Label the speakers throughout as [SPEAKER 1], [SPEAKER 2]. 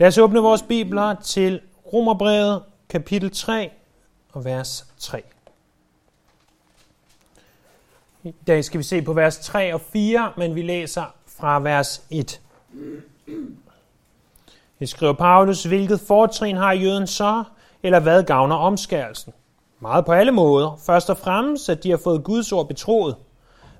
[SPEAKER 1] Lad os åbne vores bibler til Romerbrevet kapitel 3 og vers 3. I dag skal vi se på vers 3 og 4, men vi læser fra vers 1. Det skriver Paulus, hvilket fortrin har jøden så, eller hvad gavner omskærelsen? Meget på alle måder. Først og fremmest, at de har fået Guds ord betroet.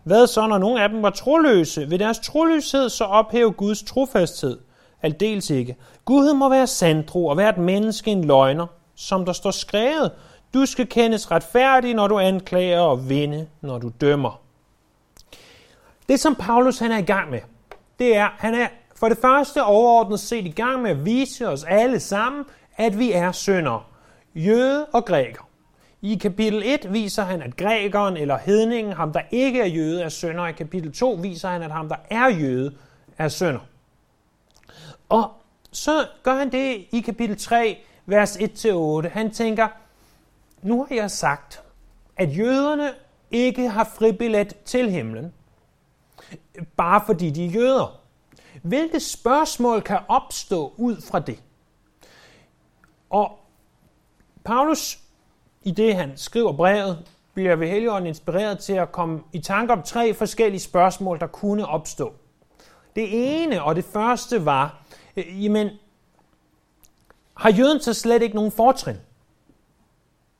[SPEAKER 1] Hvad så, når nogle af dem var troløse? Vil deres troløshed så ophæve Guds trofasthed? Aldeles ikke. Gud må være sandtro og være et menneske en løgner, som der står skrevet. Du skal kendes retfærdig, når du anklager og vinde, når du dømmer. Det, som Paulus han er i gang med, det er, han er for det første overordnet set i gang med at vise os alle sammen, at vi er syndere. Jøde og græker. I kapitel 1 viser han, at grækeren eller hedningen, ham der ikke er jøde, er sønder. I kapitel 2 viser han, at ham der er jøde, er sønder. Og så gør han det i kapitel 3, vers 1-8. Han tænker, nu har jeg sagt, at jøderne ikke har fribillet til himlen, bare fordi de er jøder. Hvilke spørgsmål kan opstå ud fra det? Og Paulus, i det han skriver brevet, bliver ved Helligånden inspireret til at komme i tanke om tre forskellige spørgsmål, der kunne opstå. Det ene og det første var, Øh, jamen, har jøden så slet ikke nogen fortrin?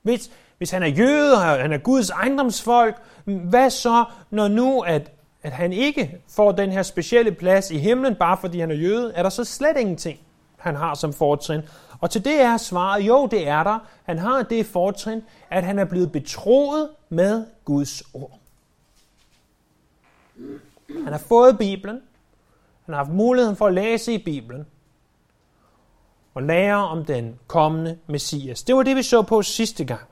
[SPEAKER 1] Hvis, hvis han er jøde, og han er Guds ejendomsfolk, hvad så, når nu, at, at han ikke får den her specielle plads i himlen, bare fordi han er jøde, er der så slet ingenting, han har som fortrin? Og til det er svaret, jo, det er der. Han har det fortrin, at han er blevet betroet med Guds ord. Han har fået Bibelen. Han har haft muligheden for at læse i Bibelen og lære om den kommende Messias. Det var det, vi så på sidste gang.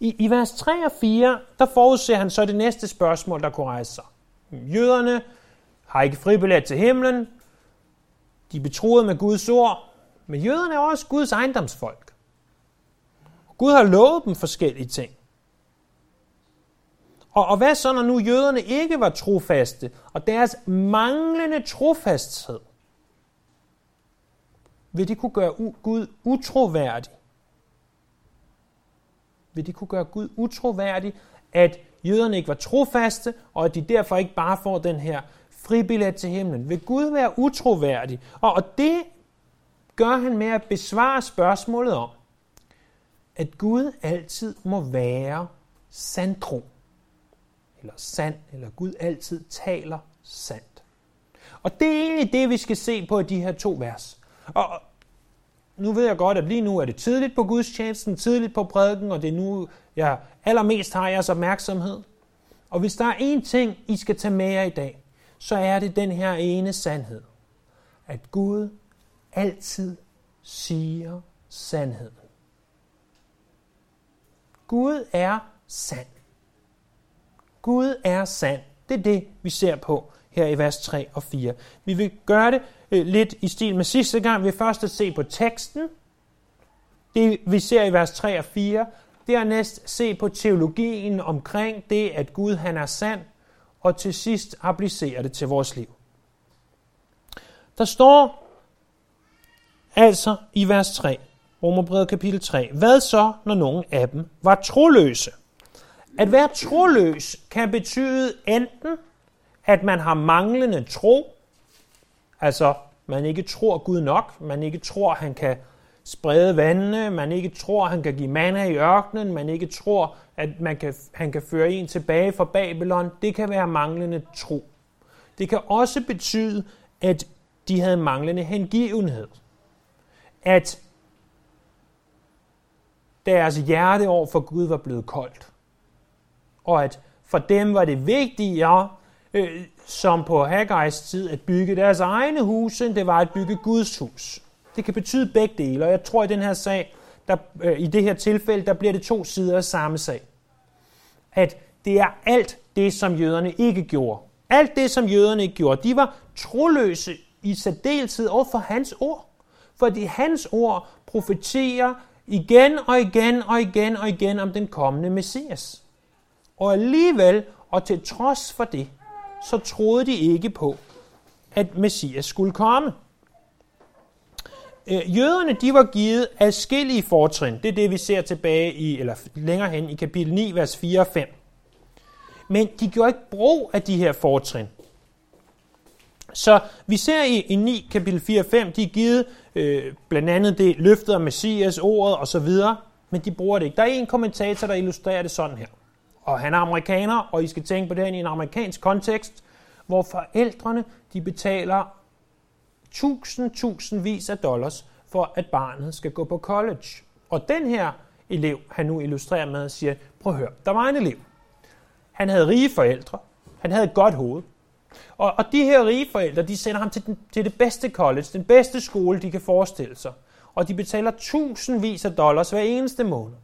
[SPEAKER 1] I, I vers 3 og 4, der forudser han så det næste spørgsmål, der kunne rejse sig. Jøderne har ikke fribillet til himlen. De er betroet med Guds ord. Men jøderne er også Guds ejendomsfolk. Gud har lovet dem forskellige ting. Og, og hvad så, når nu jøderne ikke var trofaste, og deres manglende trofasthed vil de kunne gøre Gud utroværdig? Vil de kunne gøre Gud utroværdig, at jøderne ikke var trofaste, og at de derfor ikke bare får den her fribillet til himlen? Vil Gud være utroværdig? Og, og det gør han med at besvare spørgsmålet om, at Gud altid må være sandtro. Eller sand, eller Gud altid taler sandt. Og det er egentlig det, vi skal se på i de her to vers. Og nu ved jeg godt, at lige nu er det tidligt på gudstjenesten, tidligt på prædiken, og det er nu, jeg allermest har jeres opmærksomhed. Og hvis der er én ting, I skal tage med jer i dag, så er det den her ene sandhed. At Gud altid siger sandheden. Gud er sand. Gud er sand. Det er det, vi ser på her i vers 3 og 4. Vi vil gøre det øh, lidt i stil med sidste gang. Vi vil først at se på teksten. Det vi ser i vers 3 og 4. Dernæst se på teologien omkring det, at Gud han er sand. Og til sidst applicere det til vores liv. Der står Altså i vers 3, Romerbrevet kapitel 3. Hvad så, når nogen af dem var troløse? At være troløs kan betyde enten, at man har manglende tro, altså man ikke tror Gud nok, man ikke tror, han kan sprede vandene, man ikke tror, han kan give manna i ørkenen, man ikke tror, at man kan, han kan føre en tilbage fra Babylon. Det kan være manglende tro. Det kan også betyde, at de havde manglende hengivenhed at deres hjerte over for Gud var blevet koldt. Og at for dem var det vigtigere, øh, som på Haggais tid, at bygge deres egne huse, end det var at bygge Guds hus. Det kan betyde begge dele, og jeg tror i den her sag, der, øh, i det her tilfælde, der bliver det to sider af samme sag. At det er alt det, som jøderne ikke gjorde. Alt det, som jøderne ikke gjorde. De var troløse i særdeleshed over for hans ord fordi hans ord profeterer igen og igen og igen og igen om den kommende Messias. Og alligevel, og til trods for det, så troede de ikke på, at Messias skulle komme. Øh, jøderne de var givet adskillige fortrin. Det er det, vi ser tilbage i, eller længere hen i kapitel 9, vers 4 og 5. Men de gjorde ikke brug af de her fortrin. Så vi ser i, i 9, kapitel 4 og 5, de er givet øh, blandt andet det løftet af Messias, ordet osv., men de bruger det ikke. Der er en kommentator, der illustrerer det sådan her. Og han er amerikaner, og I skal tænke på det her i en amerikansk kontekst, hvor forældrene de betaler tusind, tusindvis af dollars for, at barnet skal gå på college. Og den her elev, han nu illustrerer med, siger, prøv at høre, der var en elev. Han havde rige forældre. Han havde et godt hoved. Og, og de her rige forældre, de sender ham til, den, til det bedste college, den bedste skole, de kan forestille sig. Og de betaler tusindvis af dollars hver eneste måned.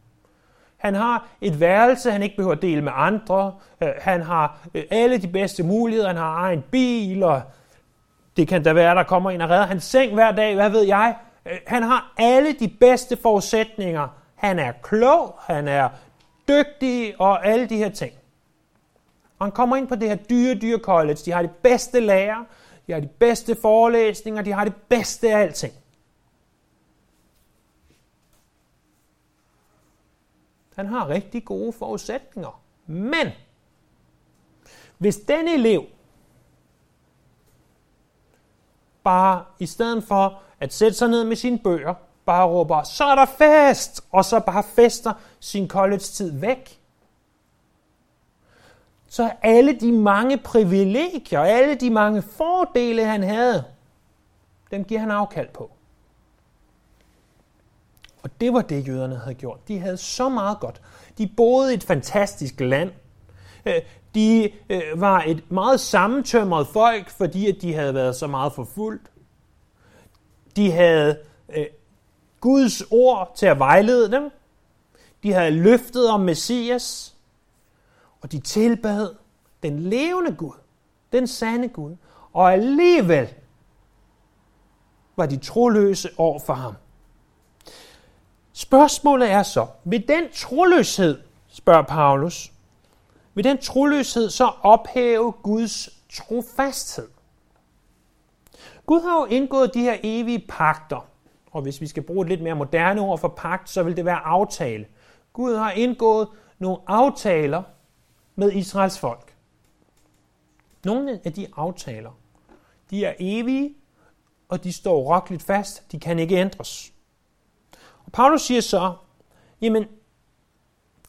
[SPEAKER 1] Han har et værelse, han ikke behøver at dele med andre. Øh, han har øh, alle de bedste muligheder. Han har egen bil, og det kan da være, der kommer en og redder hans seng hver dag. Hvad ved jeg? Øh, han har alle de bedste forudsætninger. Han er klog, han er dygtig og alle de her ting. Og han kommer ind på det her dyre, dyre college. De har de bedste lærer, de har de bedste forelæsninger, de har det bedste af alting. Han har rigtig gode forudsætninger. Men hvis den elev bare i stedet for at sætte sig ned med sine bøger, bare råber, så er der fest, og så bare fester sin college-tid væk, så alle de mange privilegier, alle de mange fordele, han havde, dem giver han afkald på. Og det var det, jøderne havde gjort. De havde så meget godt. De boede i et fantastisk land. Øh, de øh, var et meget sammentømret folk, fordi at de havde været så meget forfulgt. De havde øh, Guds ord til at vejlede dem. De havde løftet om Messias. Og de tilbad den levende Gud, den sande Gud. Og alligevel var de troløse over for ham. Spørgsmålet er så, vil den troløshed, spørger Paulus, vil den troløshed så ophæve Guds trofasthed? Gud har jo indgået de her evige pakter, og hvis vi skal bruge et lidt mere moderne ord for pagt, så vil det være aftale. Gud har indgået nogle aftaler med Israels folk. Nogle af de aftaler, de er evige, og de står rokkeligt fast. De kan ikke ændres. Paulus siger så, jamen,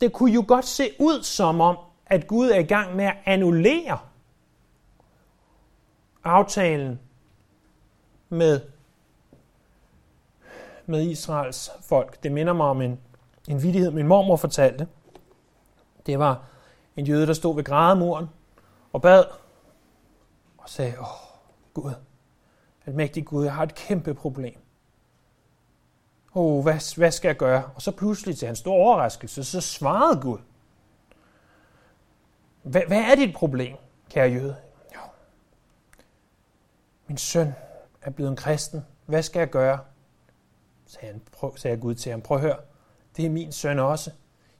[SPEAKER 1] det kunne jo godt se ud som om, at Gud er i gang med at annullere aftalen med, med Israels folk. Det minder mig om en, en vidighed, min mormor fortalte. Det var en jøde, der stod ved grædemuren og bad og sagde, åh, Gud, almægtig Gud, jeg har et kæmpe problem oh, hvad, hvad skal jeg gøre? Og så pludselig til hans store overraskelse, så svarede Gud. Hvad, hvad er dit problem, kære jøde? Jo. Min søn er blevet en kristen. Hvad skal jeg gøre? Sagde, han, prøv, sagde Gud til ham. Prøv at høre. Det er min søn også.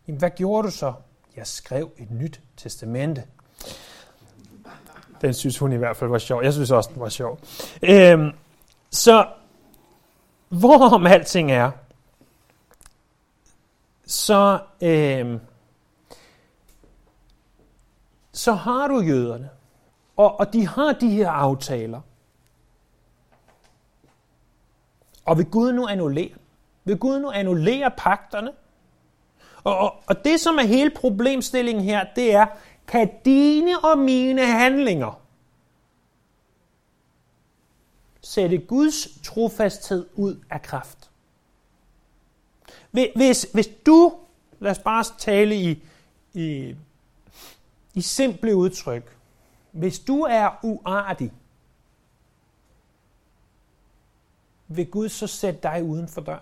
[SPEAKER 1] Jamen, hvad gjorde du så? Jeg skrev et nyt testamente. Den synes hun i hvert fald var sjov. Jeg synes også, den var sjov. Øhm, så hvorom alting er, så, øh, så har du jøderne, og, og de har de her aftaler. Og vil Gud nu annullere? Vil Gud nu annullere pagterne? Og, og, og det, som er hele problemstillingen her, det er, kan dine og mine handlinger sætte Guds trofasthed ud af kraft. Hvis, hvis du, lad os bare tale i, i, i simple udtryk, hvis du er uartig, vil Gud så sætte dig uden for døren?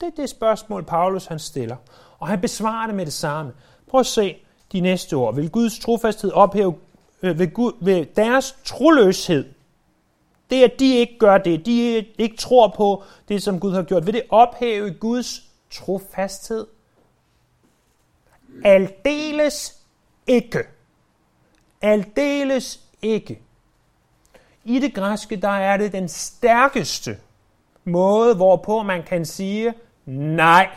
[SPEAKER 1] Det er det spørgsmål, Paulus han stiller. Og han besvarer det med det samme. Prøv at se, de næste år? Vil Guds trofasthed ophæve, øh, vil, Gud, ved deres troløshed, det at de ikke gør det, de ikke tror på det, som Gud har gjort, vil det ophæve Guds trofasthed? Aldeles ikke. Aldeles ikke. I det græske, der er det den stærkeste måde, hvorpå man kan sige nej.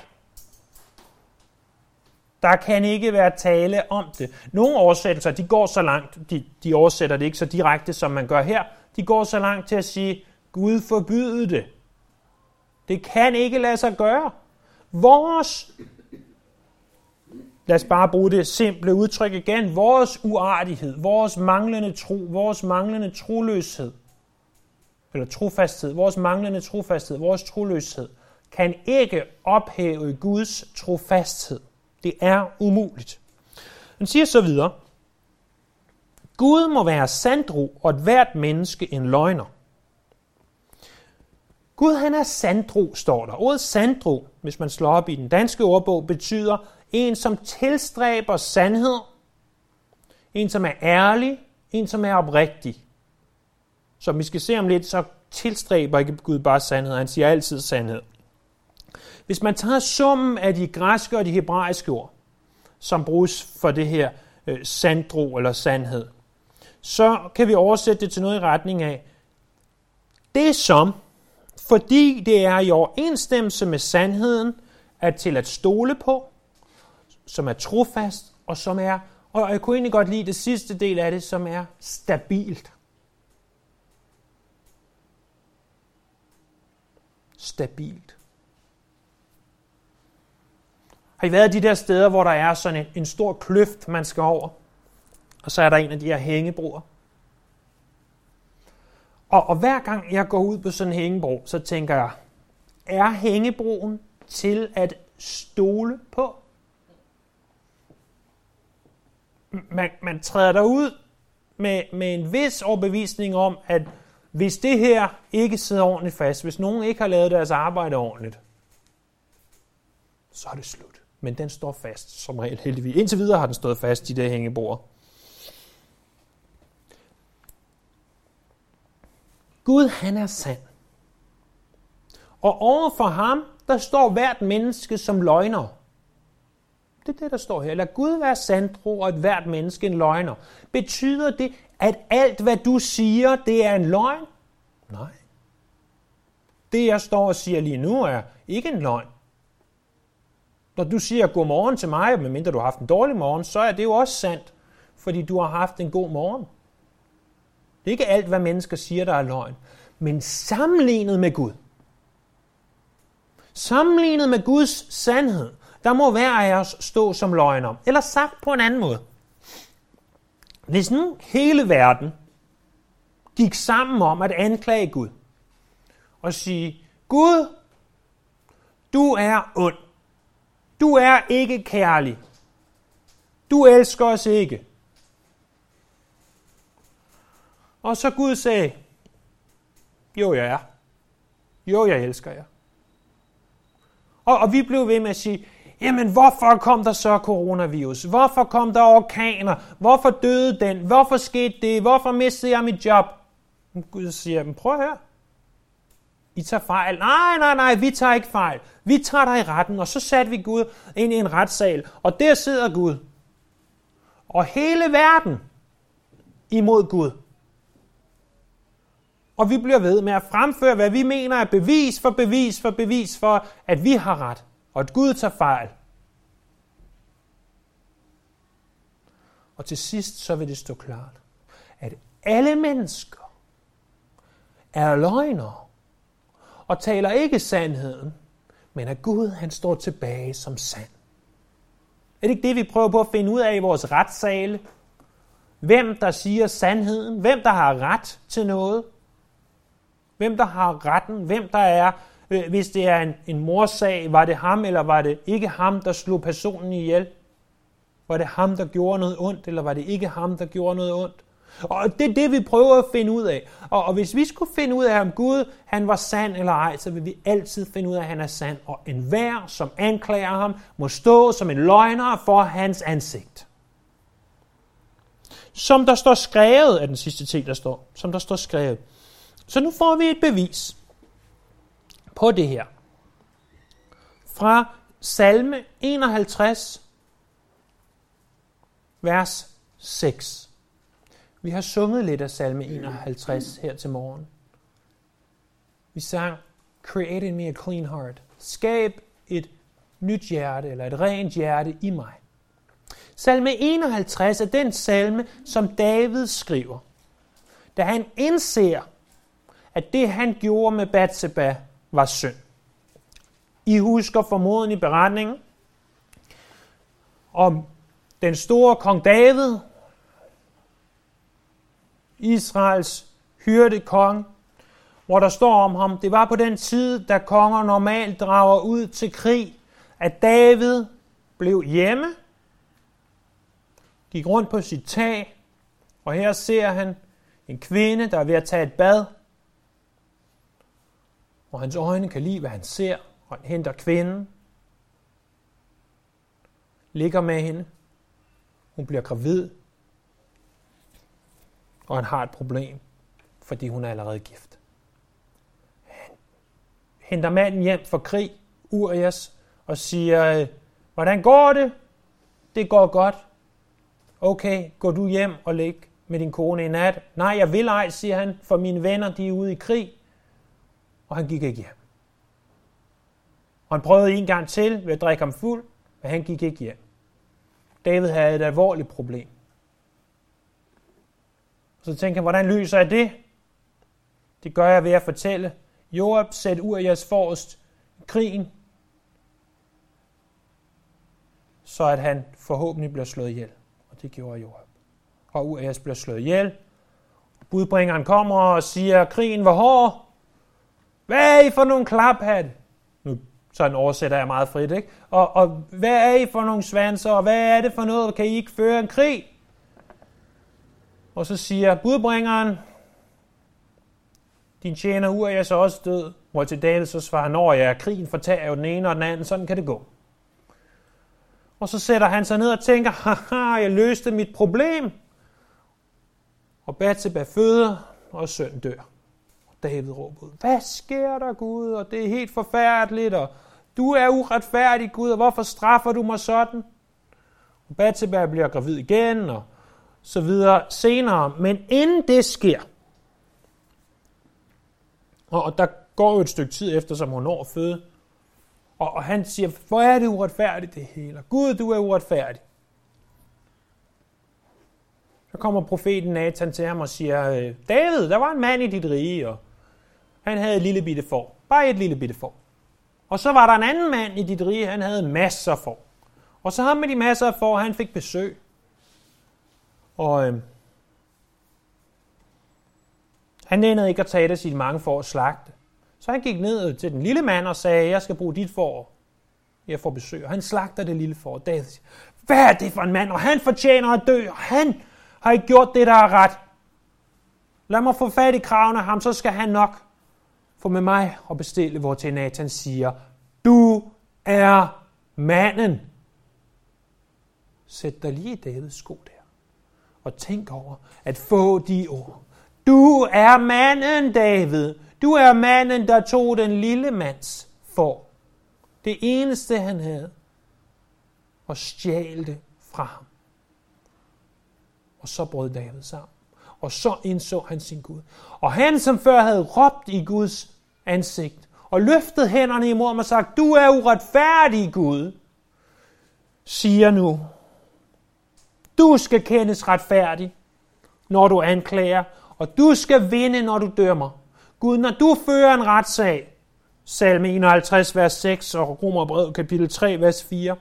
[SPEAKER 1] Der kan ikke være tale om det. Nogle oversættelser, de går så langt, de, de oversætter det ikke så direkte, som man gør her. De går så langt til at sige, Gud forbyde det. Det kan ikke lade sig gøre. Vores, lad os bare bruge det simple udtryk igen, vores uartighed, vores manglende tro, vores manglende troløshed, eller trofasthed, vores manglende trofasthed, vores troløshed, kan ikke ophæve Guds trofasthed. Det er umuligt. Han siger så videre, Gud må være sandro, og et hvert menneske en løgner. Gud han er sandro, står der. Ordet sandro, hvis man slår op i den danske ordbog, betyder en, som tilstræber sandhed, en, som er ærlig, en, som er oprigtig. Som vi skal se om lidt, så tilstræber ikke Gud bare sandhed, han siger altid sandhed. Hvis man tager summen af de græske og de hebraiske ord, som bruges for det her øh, sandro eller sandhed, så kan vi oversætte det til noget i retning af, det som, fordi det er i overensstemmelse med sandheden, er til at stole på, som er trofast, og som er, og jeg kunne egentlig godt lide det sidste del af det, som er stabilt. Stabilt. Har I været de der steder, hvor der er sådan en, en stor kløft, man skal over? Og så er der en af de her hængebroer. Og, og hver gang jeg går ud på sådan en hængebro, så tænker jeg, er hængebroen til at stole på? Man, man træder derud med, med en vis overbevisning om, at hvis det her ikke sidder ordentligt fast, hvis nogen ikke har lavet deres arbejde ordentligt, så er det slut men den står fast som regel heldigvis. Indtil videre har den stået fast, i der hængebord. Gud, han er sand. Og over for ham, der står hvert menneske som løgner. Det er det, der står her. Lad Gud være sandtro, og et hvert menneske en løgner. Betyder det, at alt, hvad du siger, det er en løgn? Nej. Det, jeg står og siger lige nu, er ikke en løgn. Når du siger godmorgen til mig, medmindre du har haft en dårlig morgen, så er det jo også sandt, fordi du har haft en god morgen. Det er ikke alt, hvad mennesker siger, der er løgn. Men sammenlignet med Gud, sammenlignet med Guds sandhed, der må hver af os stå som løgner. Eller sagt på en anden måde. Hvis nu hele verden gik sammen om at anklage Gud og sige, Gud, du er ond. Du er ikke kærlig. Du elsker os ikke. Og så Gud sagde, jo jeg er. Jo jeg elsker jer. Og, og vi blev ved med at sige, jamen hvorfor kom der så coronavirus? Hvorfor kom der orkaner? Hvorfor døde den? Hvorfor skete det? Hvorfor mistede jeg mit job? Gud siger, men prøv at høre. I tager fejl. Nej, nej, nej, vi tager ikke fejl. Vi tager dig i retten, og så satte vi Gud ind i en retssal, og der sidder Gud. Og hele verden imod Gud. Og vi bliver ved med at fremføre, hvad vi mener er bevis for bevis for bevis for, at vi har ret, og at Gud tager fejl. Og til sidst så vil det stå klart, at alle mennesker er løgnere og taler ikke sandheden, men at Gud han står tilbage som sand. Er det ikke det, vi prøver på at finde ud af i vores retssale? Hvem der siger sandheden? Hvem der har ret til noget? Hvem der har retten? Hvem der er, øh, hvis det er en, en morsag, var det ham eller var det ikke ham, der slog personen ihjel? Var det ham, der gjorde noget ondt, eller var det ikke ham, der gjorde noget ondt? Og det er det, vi prøver at finde ud af. Og, og hvis vi skulle finde ud af, om Gud han var sand eller ej, så vil vi altid finde ud af, at han er sand. Og enhver, som anklager ham, må stå som en løgner for hans ansigt. Som der står skrevet, er den sidste ting, der står. Som der står skrevet. Så nu får vi et bevis på det her. Fra salme 51, vers 6 vi har sunget lidt af salme 51 her til morgen. Vi sang, Create in me a clean heart. Skab et nyt hjerte, eller et rent hjerte i mig. Salme 51 er den salme, som David skriver, da han indser, at det han gjorde med Batseba var synd. I husker formodentlig beretningen om den store kong David, Israels hyrdekong, hvor der står om ham, det var på den tid, da konger normalt drager ud til krig, at David blev hjemme, gik rundt på sit tag, og her ser han en kvinde, der er ved at tage et bad, og hans øjne kan lide, hvad han ser, og han henter kvinden, ligger med hende, hun bliver gravid, og han har et problem, fordi hun er allerede gift. Han henter manden hjem fra krig, Urias, og siger, øh, hvordan går det? Det går godt. Okay, går du hjem og læg med din kone i nat? Nej, jeg vil ej, siger han, for mine venner, de er ude i krig. Og han gik ikke hjem. Og han prøvede en gang til ved at drikke ham fuld, men han gik ikke hjem. David havde et alvorligt problem. Og så tænker han, hvordan løser jeg det? Det gør jeg ved at fortælle. Joab sæt Urias forrest krigen, så at han forhåbentlig bliver slået ihjel. Og det gjorde Joab. Og Urias bliver slået ihjel. Budbringeren kommer og siger, krigen var hård. Hvad er I for nogle klaphat? Nu sådan oversætter jeg meget frit, ikke? Og, og hvad er I for nogle svanser, og hvad er det for noget? Kan I ikke føre en krig? Og så siger budbringeren, din tjener Urias så også død. Hvor til David så svarer når jeg er krigen fortager jo den ene og den anden, sådan kan det gå. Og så sætter han sig ned og tænker, haha, jeg løste mit problem. Og Batseba føder, og søn dør. Og David råber ud, hvad sker der Gud? Og det er helt forfærdeligt, og du er uretfærdig Gud, og hvorfor straffer du mig sådan? Og Batseba bliver gravid igen, og så videre senere. Men inden det sker, og der går jo et stykke tid efter, som hun når at føde, og, og han siger, hvor er det uretfærdigt det hele. Gud, du er uretfærdig. Så kommer profeten Nathan til ham og siger, øh, David, der var en mand i dit rige, og han havde et lille bitte får. Bare et lille bitte får. Og så var der en anden mand i dit rige, han havde masser for. Og så ham med de masser af får, han fik besøg. Og øh, han nænede ikke at tage det sine mange for at slagte. Så han gik ned til den lille mand og sagde, jeg skal bruge dit for, jeg får besøg. Og han slagter det lille for. David siger, hvad er det for en mand? Og han fortjener at dø, og han har ikke gjort det, der er ret. Lad mig få fat i kraven af ham, så skal han nok få med mig og bestille, hvor til Nathan siger, du er manden. Sæt dig lige i Davids sko der, og tænk over at få de ord. Du er manden, David. Du er manden, der tog den lille mands for. Det eneste, han havde, og stjal det fra ham. Og så brød David sammen. Og så indså han sin Gud. Og han, som før havde råbt i Guds ansigt, og løftet hænderne imod ham og sagt, du er uretfærdig Gud, siger nu, du skal kendes retfærdig, når du anklager, og du skal vinde, når du dømmer. Gud, når du fører en retssag, salme 51, vers 6 og Romerbrevet kapitel 3, vers 4,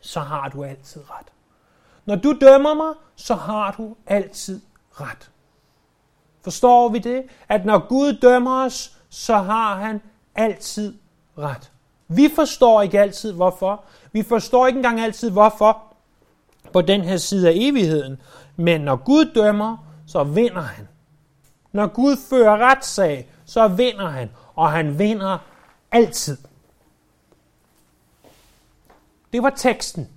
[SPEAKER 1] så har du altid ret. Når du dømmer mig, så har du altid ret. Forstår vi det? At når Gud dømmer os, så har han altid ret. Vi forstår ikke altid hvorfor. Vi forstår ikke engang altid hvorfor på den her side af evigheden. Men når Gud dømmer, så vinder han. Når Gud fører retssag, så vinder han. Og han vinder altid. Det var teksten.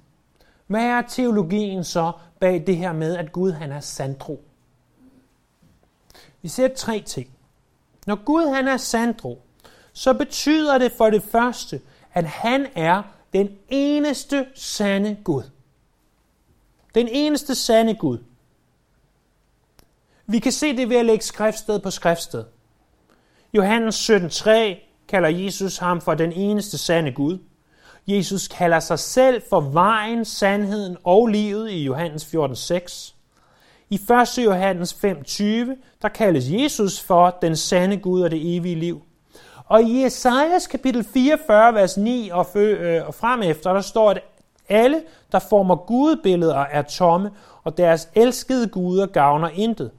[SPEAKER 1] Hvad er teologien så bag det her med, at Gud han er sandtro? Vi ser tre ting. Når Gud han er sandtro, så betyder det for det første, at han er den eneste sande Gud. Den eneste sande Gud. Vi kan se det ved at lægge skriftsted på skriftsted. Johannes 17.3 kalder Jesus ham for den eneste sande Gud. Jesus kalder sig selv for vejen, sandheden og livet i Johannes 14.6. I 1. Johannes 5.20, der kaldes Jesus for den sande Gud og det evige liv. Og i Esajas kapitel 44, vers 9 og, øh, frem efter, der står, at alle, der former gudebilleder, er tomme, og deres elskede guder gavner intet.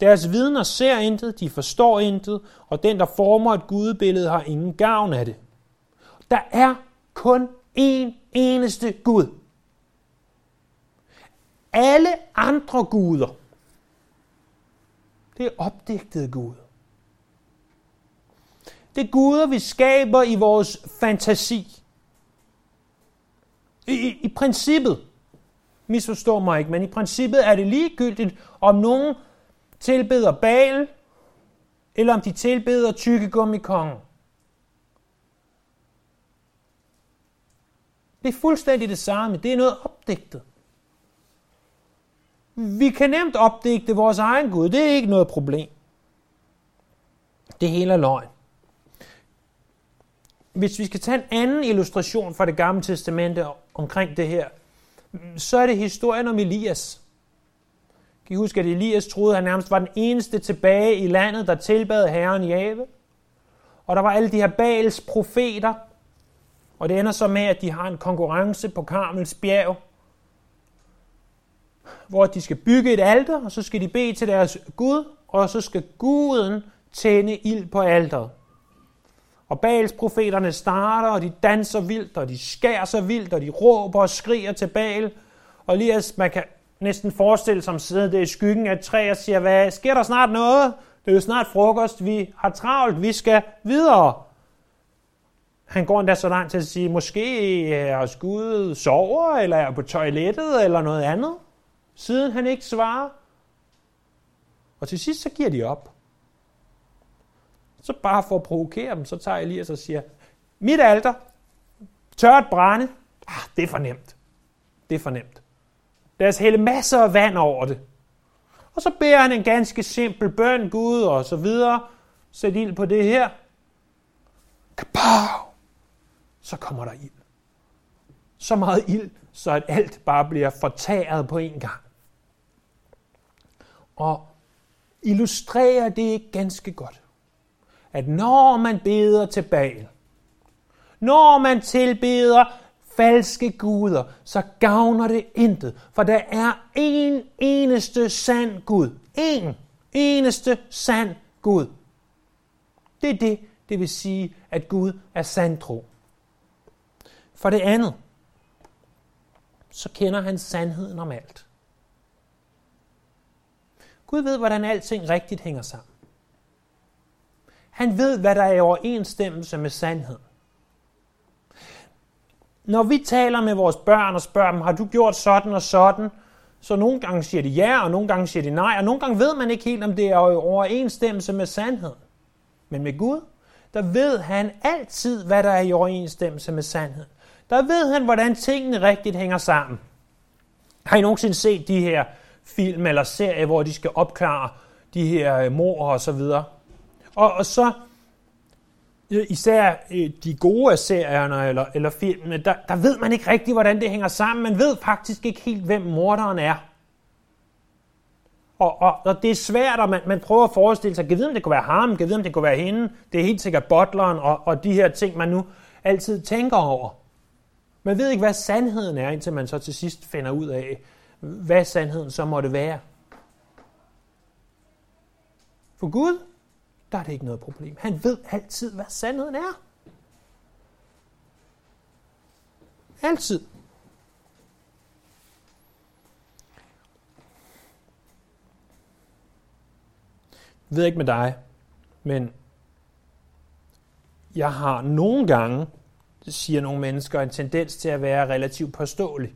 [SPEAKER 1] Deres vidner ser intet, de forstår intet, og den, der former et gudebillede, har ingen gavn af det. Der er kun én eneste Gud. Alle andre guder, det er opdigtede guder. Det er guder, vi skaber i vores fantasi. I, i, i princippet, misforstår mig ikke, men i princippet er det ligegyldigt, om nogen tilbeder Baal, eller om de tilbeder tykkegummikongen. Det er fuldstændig det samme. Det er noget opdigtet. Vi kan nemt opdigte vores egen Gud. Det er ikke noget problem. Det hele er løgn. Hvis vi skal tage en anden illustration fra det gamle testamente omkring det her, så er det historien om Elias. Kan I huske, at Elias troede, at han nærmest var den eneste tilbage i landet, der tilbad Herren Jave? Og der var alle de her Baals profeter, og det ender så med, at de har en konkurrence på Karmels bjerg, hvor de skal bygge et alter, og så skal de bede til deres Gud, og så skal guden tænde ild på alteret. Og Baalsprofeterne starter, og de danser vildt, og de skærer sig vildt, og de råber og skriger til Baal. Og Elias, man kan næsten forestille sig, sidder der i skyggen af et træ og siger, hvad, sker der snart noget? Det er jo snart frokost, vi har travlt, vi skal videre. Han går endda så langt til at sige, måske er Gud sover, eller er på toilettet, eller noget andet, siden han ikke svarer. Og til sidst så giver de op. Så bare for at provokere dem, så tager Elias og siger, mit alter, tørt brænde, ah, det er for nemt. Det er for nemt. Lad os hælde masser af vand over det. Og så beder han en ganske simpel bøn, Gud, og så videre. Sæt ild på det her. Kapow! Så kommer der ild. Så meget ild, så at alt bare bliver fortæret på en gang. Og illustrerer det ganske godt at når man beder til Baal, når man tilbeder falske guder, så gavner det intet, for der er en eneste sand Gud. En eneste sand Gud. Det er det, det vil sige, at Gud er sandtro. For det andet, så kender han sandheden om alt. Gud ved, hvordan alting rigtigt hænger sammen. Han ved, hvad der er i overensstemmelse med sandhed. Når vi taler med vores børn og spørger dem, har du gjort sådan og sådan, så nogle gange siger de ja, og nogle gange siger de nej, og nogle gange ved man ikke helt, om det er i overensstemmelse med sandhed. Men med Gud, der ved han altid, hvad der er i overensstemmelse med sandhed. Der ved han, hvordan tingene rigtigt hænger sammen. Har I nogensinde set de her film eller serier, hvor de skal opklare de her mor og så videre? Og, og så øh, især øh, de gode af serierne eller, eller filmene, der, der ved man ikke rigtigt, hvordan det hænger sammen. Man ved faktisk ikke helt, hvem morderen er. Og, og, og det er svært, og man, man prøver at forestille sig, kan vide, om det kunne være ham, kan vide, om det kunne være hende. Det er helt sikkert butleren og, og de her ting, man nu altid tænker over. Man ved ikke, hvad sandheden er, indtil man så til sidst finder ud af, hvad sandheden så måtte være. For Gud, der er det ikke noget problem. Han ved altid, hvad sandheden er. Altid. Jeg ved ikke med dig, men jeg har nogle gange, siger nogle mennesker, en tendens til at være relativt påståelig.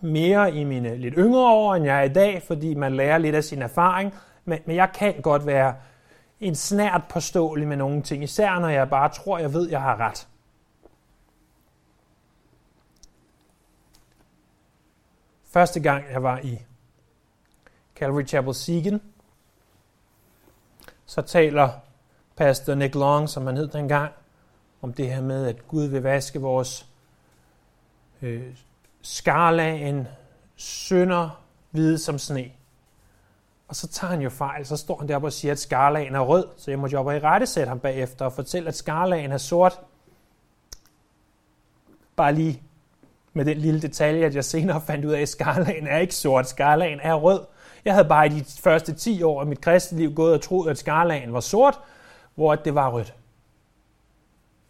[SPEAKER 1] Mere i mine lidt yngre år, end jeg er i dag, fordi man lærer lidt af sin erfaring, men, men jeg kan godt være en snært påståelig med nogle ting, især når jeg bare tror, jeg ved, jeg har ret. Første gang jeg var i Calvary Chapel Seagen, så taler pastor Nick Long, som han hed dengang, om det her med, at Gud vil vaske vores øh, skarlagen sønder hvide som sne. Og så tager han jo fejl, så står han deroppe og siger, at skarlagen er rød, så jeg må jo op og i rettesætte ham bagefter og fortælle, at skarlagen er sort. Bare lige med den lille detalje, at jeg senere fandt ud af, at skarlagen er ikke sort, skarlagen er rød. Jeg havde bare i de første 10 år af mit kristne gået og troet, at skarlagen var sort, hvor det var rødt.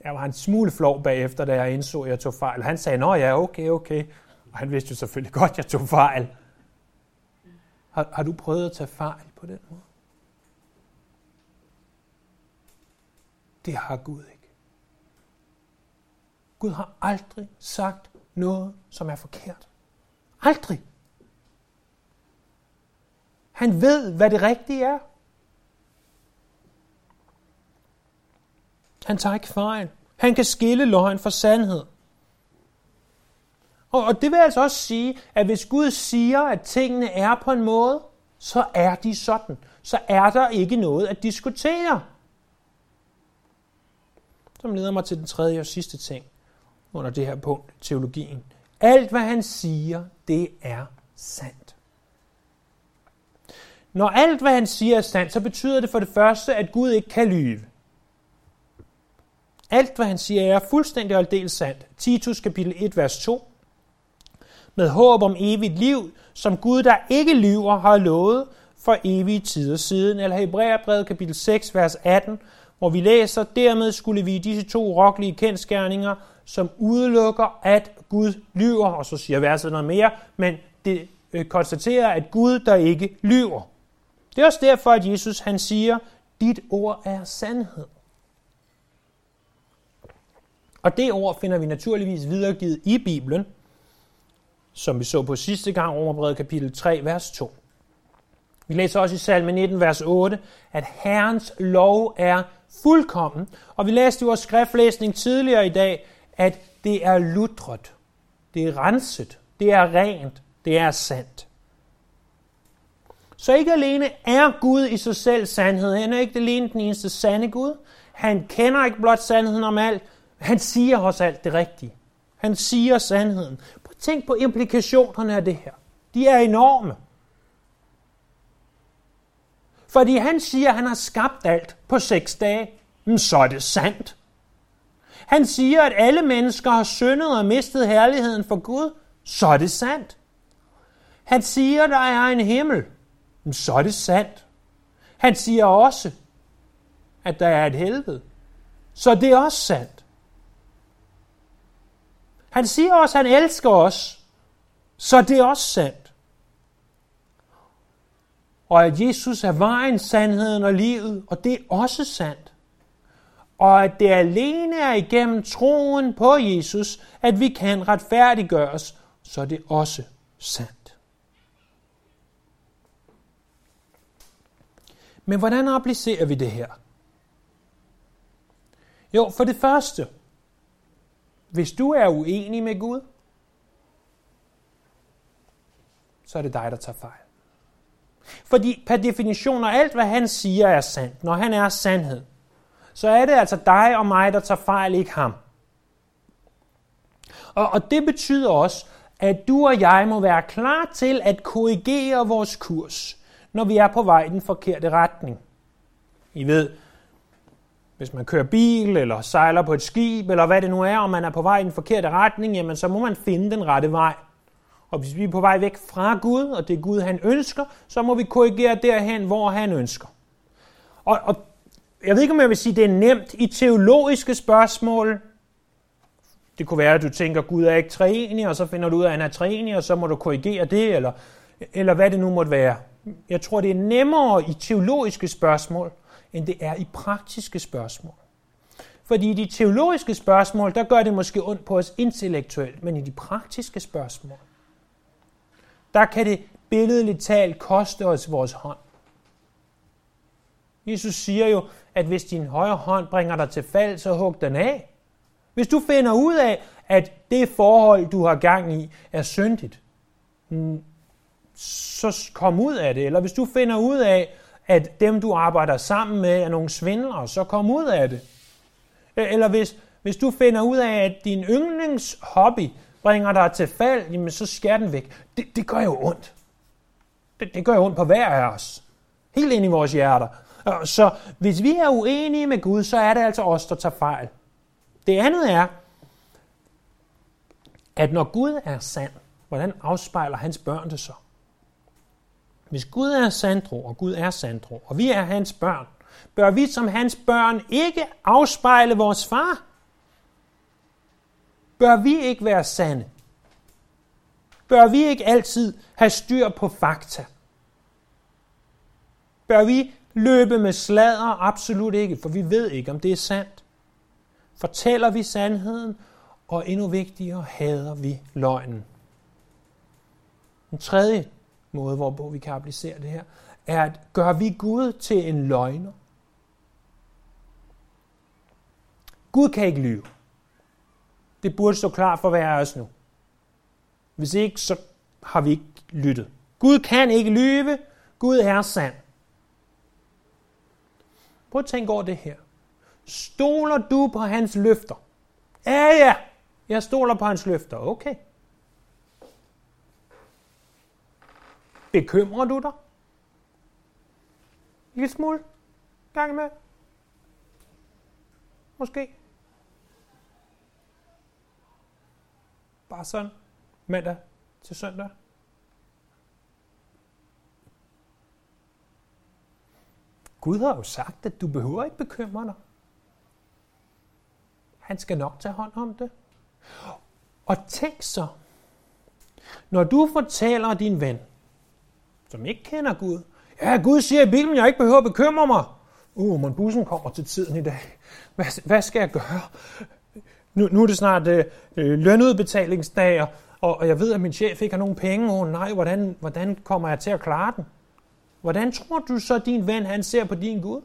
[SPEAKER 1] Jeg var en smule flov bagefter, da jeg indså, at jeg tog fejl. Han sagde, nå ja, okay, okay. Og han vidste jo selvfølgelig godt, at jeg tog fejl. Har, har du prøvet at tage fejl på den måde? Det har Gud ikke. Gud har aldrig sagt noget, som er forkert. Aldrig. Han ved, hvad det rigtige er. Han tager ikke fejl. Han kan skille løgn fra sandhed. Og, og det vil altså også sige, at hvis Gud siger, at tingene er på en måde, så er de sådan. Så er der ikke noget at diskutere. Som leder mig til den tredje og sidste ting under det her punkt, teologien. Alt, hvad han siger, det er sandt. Når alt, hvad han siger, er sandt, så betyder det for det første, at Gud ikke kan lyve. Alt, hvad han siger, er fuldstændig og aldeles sandt. Titus kapitel 1, vers 2. Med håb om evigt liv, som Gud, der ikke lyver, har lovet for evige tider siden. Eller Hebræerbrevet kapitel 6, vers 18, hvor vi læser, dermed skulle vi i disse to rokkelige kendskærninger, som udelukker, at Gud lyver, og så siger verset noget mere, men det øh, konstaterer, at Gud, der ikke lyver. Det er også derfor, at Jesus han siger, dit ord er sandhed. Og det ord finder vi naturligvis videregivet i Bibelen, som vi så på sidste gang, Romerbrevet kapitel 3, vers 2. Vi læser også i salme 19, vers 8, at Herrens lov er fuldkommen. Og vi læste i vores skriftlæsning tidligere i dag, at det er lutret, det er renset, det er rent, det er sandt. Så ikke alene er Gud i sig selv sandhed, han er ikke alene den eneste sande Gud. Han kender ikke blot sandheden om alt, han siger os alt det rigtige. Han siger sandheden. Tænk på implikationerne af det her. De er enorme. Fordi han siger, at han har skabt alt på seks dage. Men så er det sandt. Han siger, at alle mennesker har syndet og mistet herligheden for Gud. Så er det sandt. Han siger, at der er en himmel. Men så er det sandt. Han siger også, at der er et helvede. Så det er også sandt. Han siger også, at han elsker os, så det er også sandt. Og at Jesus er vejen, sandheden og livet, og det er også sandt. Og at det alene er igennem troen på Jesus, at vi kan retfærdiggøres, så det også sandt. Men hvordan applicerer vi det her? Jo, for det første, hvis du er uenig med Gud, så er det dig, der tager fejl. Fordi per definition, når alt, hvad han siger, er sandt, når han er sandhed, så er det altså dig og mig, der tager fejl, ikke ham. Og, og det betyder også, at du og jeg må være klar til at korrigere vores kurs, når vi er på vej i den forkerte retning. I ved, hvis man kører bil, eller sejler på et skib, eller hvad det nu er, og man er på vej i den forkerte retning, jamen så må man finde den rette vej. Og hvis vi er på vej væk fra Gud, og det er Gud, han ønsker, så må vi korrigere derhen, hvor han ønsker. Og, og jeg ved ikke, om jeg vil sige, at det er nemt i teologiske spørgsmål. Det kunne være, at du tænker, at Gud er ikke træenig, og så finder du ud af, at han er træenig, og så må du korrigere det, eller, eller hvad det nu måtte være. Jeg tror, det er nemmere i teologiske spørgsmål, end det er i praktiske spørgsmål. Fordi i de teologiske spørgsmål, der gør det måske ondt på os intellektuelt, men i de praktiske spørgsmål, der kan det billedligt talt koste os vores hånd. Jesus siger jo, at hvis din højre hånd bringer dig til fald, så hug den af. Hvis du finder ud af, at det forhold, du har gang i, er syndigt, mm, så kom ud af det. Eller hvis du finder ud af, at dem, du arbejder sammen med, er nogle svindlere, så kom ud af det. Eller hvis, hvis du finder ud af, at din yndlingshobby bringer dig til fald, jamen så skær den væk. Det, det gør jo ondt. Det, det gør jo ondt på hver af os. Helt ind i vores hjerter. Så hvis vi er uenige med Gud, så er det altså os, der tager fejl. Det andet er, at når Gud er sand, hvordan afspejler hans børn det så? Hvis Gud er sandro, og Gud er sandro, og vi er hans børn, bør vi som hans børn ikke afspejle vores far? Bør vi ikke være sande? Bør vi ikke altid have styr på fakta? Bør vi løbe med sladder? Absolut ikke, for vi ved ikke, om det er sandt. Fortæller vi sandheden, og endnu vigtigere, hader vi løgnen. Den tredje måde, hvorpå vi kan applicere det her, er at gør vi Gud til en løgner. Gud kan ikke lyve. Det burde stå klart for hver af os nu. Hvis ikke, så har vi ikke lyttet. Gud kan ikke lyve. Gud er sand. Prøv at tænke over det her. Stoler du på hans løfter? Ja, ja. Jeg stoler på hans løfter. Okay. Bekymrer du dig? Lille smule? Gang med? Måske? Bare sådan? Mandag til søndag? Gud har jo sagt, at du behøver ikke bekymre dig. Han skal nok tage hånd om det. Og tænk så, når du fortæller din ven, som ikke kender Gud, ja, Gud siger i Bibelen, jeg ikke behøver at bekymre mig. Uh, men bussen kommer til tiden i dag. Hvad, hvad skal jeg gøre? Nu, nu er det snart øh, øh lønudbetalingsdag, og, og jeg ved, at min chef ikke har nogen penge. Åh oh, nej, hvordan, hvordan kommer jeg til at klare den? Hvordan tror du så, din ven han ser på din Gud?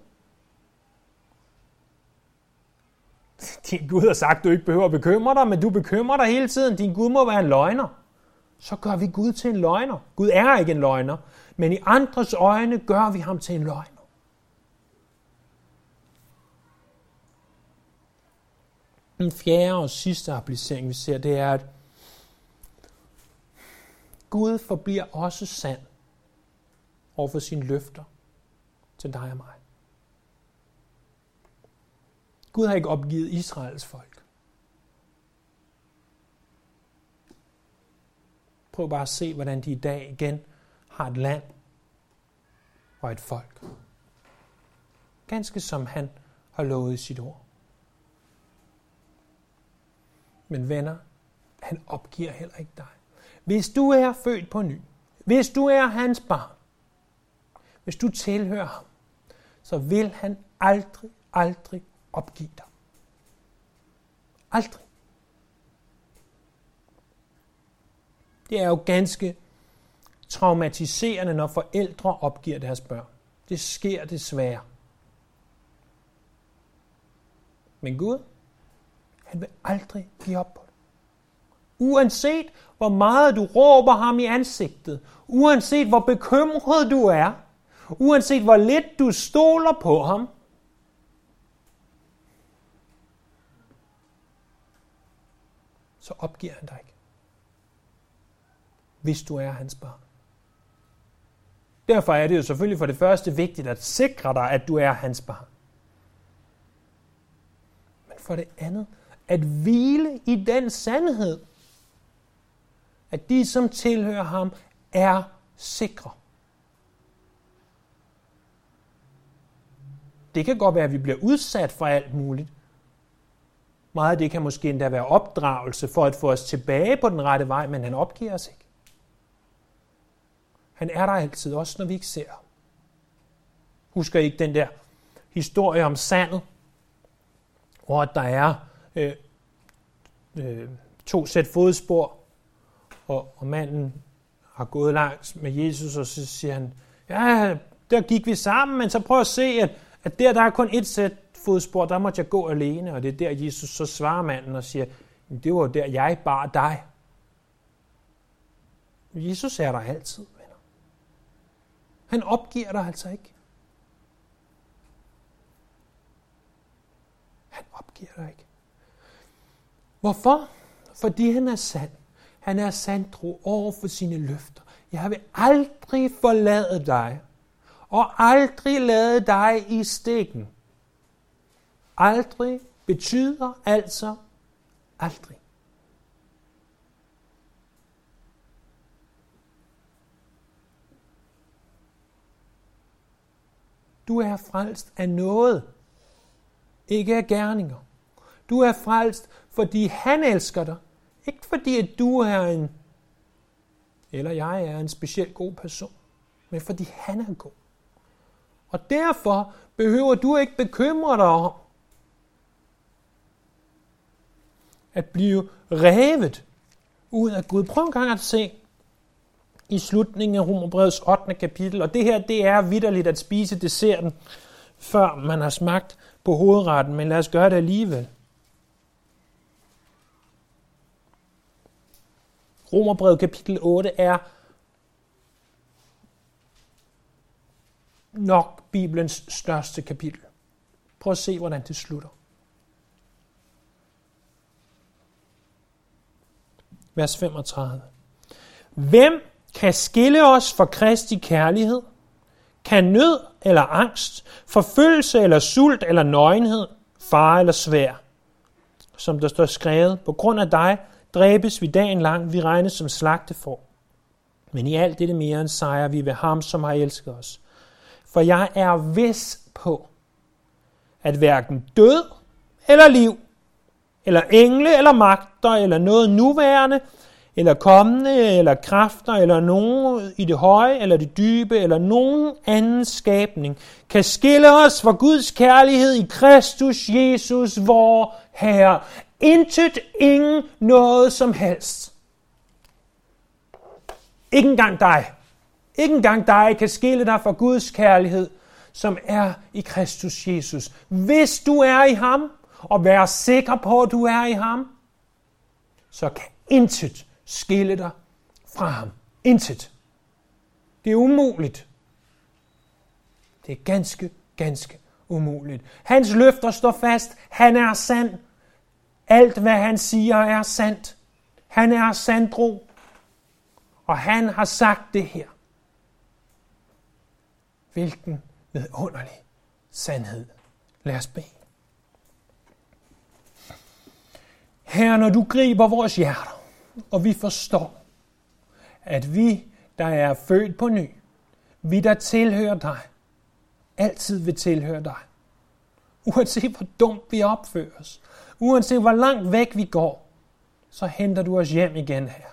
[SPEAKER 1] Din Gud har sagt, at du ikke behøver at bekymre dig, men du bekymrer dig hele tiden. Din Gud må være en løgner. Så gør vi Gud til en løgner. Gud er ikke en løgner, men i andres øjne gør vi ham til en løgn. Den fjerde og sidste applicering, vi ser, det er, at Gud forbliver også sand over for sine løfter til dig og mig. Gud har ikke opgivet Israels folk. Prøv bare at se, hvordan de i dag igen har et land og et folk. Ganske som han har lovet i sit ord. Men venner, han opgiver heller ikke dig. Hvis du er født på ny, hvis du er hans barn, hvis du tilhører ham, så vil han aldrig, aldrig opgive dig. Aldrig. Det er jo ganske traumatiserende, når forældre opgiver deres børn. Det sker desværre. Men Gud, han vil aldrig give op på det. Uanset hvor meget du råber ham i ansigtet, uanset hvor bekymret du er, uanset hvor lidt du stoler på ham, så opgiver han dig ikke. Hvis du er hans barn. Derfor er det jo selvfølgelig for det første vigtigt at sikre dig, at du er hans barn. Men for det andet, at hvile i den sandhed, at de, som tilhører ham, er sikre. Det kan godt være, at vi bliver udsat for alt muligt, meget af det kan måske endda være opdragelse for at få os tilbage på den rette vej, men han opgiver os ikke. Han er der altid, også når vi ikke ser ham. Husker I ikke den der historie om sandet, hvor der er øh, øh, to sæt fodspor, og, og manden har gået langs med Jesus, og så siger han, ja, der gik vi sammen, men så prøv at se, at, at der, der er kun et sæt fodspor, der måtte jeg gå alene, og det er der, Jesus så svarer manden og siger, det var der, jeg bar dig. Jesus er der altid. Han opgiver dig altså ikke. Han opgiver dig ikke. Hvorfor? Fordi han er sand. Han er sandro over for sine løfter. Jeg vil aldrig forlade dig, og aldrig lade dig i stikken. Aldrig betyder altså aldrig. Du er frelst af noget, ikke af gerninger. Du er frelst, fordi han elsker dig. Ikke fordi, at du er en, eller jeg er en specielt god person, men fordi han er god. Og derfor behøver du ikke bekymre dig om at blive revet ud af Gud. Prøv en gang at se i slutningen af Romerbrevets 8. kapitel, og det her, det er vidderligt at spise desserten, før man har smagt på hovedretten, men lad os gøre det alligevel. Romerbrevet kapitel 8 er nok Bibelens største kapitel. Prøv at se, hvordan det slutter. Vers 35. Hvem kan skille os fra Kristi kærlighed? Kan nød eller angst, forfølgelse eller sult eller nøgenhed, fare eller svær? Som der står skrevet, på grund af dig dræbes vi dagen lang, vi regnes som for. Men i alt dette mere end sejrer vi ved ham, som har elsket os. For jeg er vis på, at hverken død eller liv, eller engle eller magter, eller noget nuværende, eller kommende, eller kræfter, eller nogen i det høje, eller det dybe, eller nogen anden skabning, kan skille os fra Guds kærlighed i Kristus Jesus, vor Herre. Intet, ingen, noget som helst. Ikke engang dig. Ikke engang dig kan skille dig fra Guds kærlighed, som er i Kristus Jesus. Hvis du er i ham, og vær sikker på, at du er i ham, så kan intet skille dig fra ham. Intet. Det er umuligt. Det er ganske, ganske umuligt. Hans løfter står fast. Han er sand. Alt, hvad han siger, er sandt. Han er sandro. Og han har sagt det her. Hvilken vidunderlig sandhed. Lad os bede. Her, når du griber vores hjerter, og vi forstår, at vi, der er født på ny, vi, der tilhører dig, altid vil tilhøre dig. Uanset hvor dumt vi opfører os, uanset hvor langt væk vi går, så henter du os hjem igen her.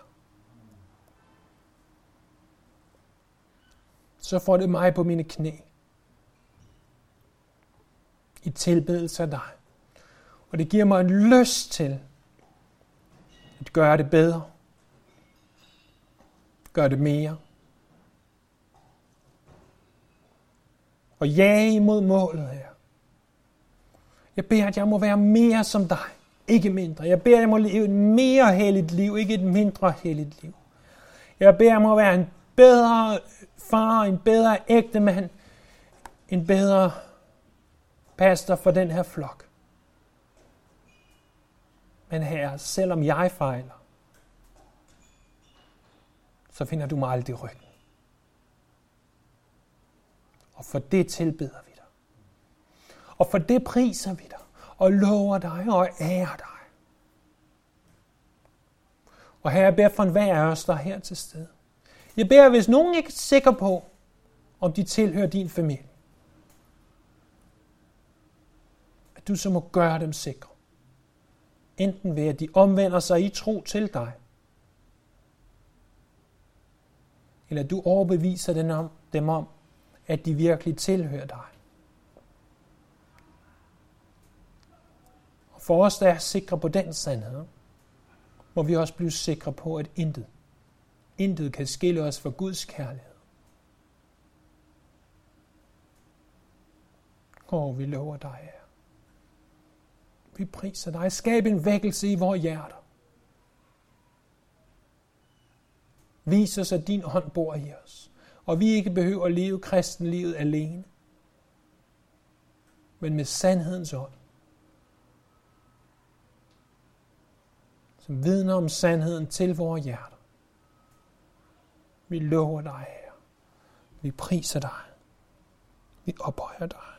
[SPEAKER 1] Så får det mig på mine knæ. I tilbedelse af dig. Og det giver mig en lyst til at gøre det bedre. Gør det mere. Og jage imod målet her. Jeg beder, at jeg må være mere som dig, ikke mindre. Jeg beder, at jeg må leve et mere helligt liv, ikke et mindre helligt liv. Jeg beder, at jeg må være en bedre far, en bedre ægte mand, en bedre pastor for den her flok. Men her, selvom jeg fejler, så finder du mig aldrig ryggen. Og for det tilbeder vi dig. Og for det priser vi dig, og lover dig og ærer dig. Og her jeg beder for enhver af os, der er her til stede. Jeg beder, hvis nogen ikke er sikker på, om de tilhører din familie, at du så må gøre dem sikre. Enten ved, at de omvender sig i tro til dig, eller du overbeviser dem om, dem om, at de virkelig tilhører dig. Og for os, der er sikre på den sandhed, må vi også blive sikre på, at intet, intet kan skille os fra Guds kærlighed. Og vi lover dig, vi priser dig. Skab en vækkelse i vores hjerter. Vis os, at din hånd bor i os. og vi ikke behøver at leve kristenlivet alene, men med sandhedens ånd. Som vidner om sandheden til vores hjerter. Vi lover dig, Herre. Vi priser dig. Vi ophøjer dig.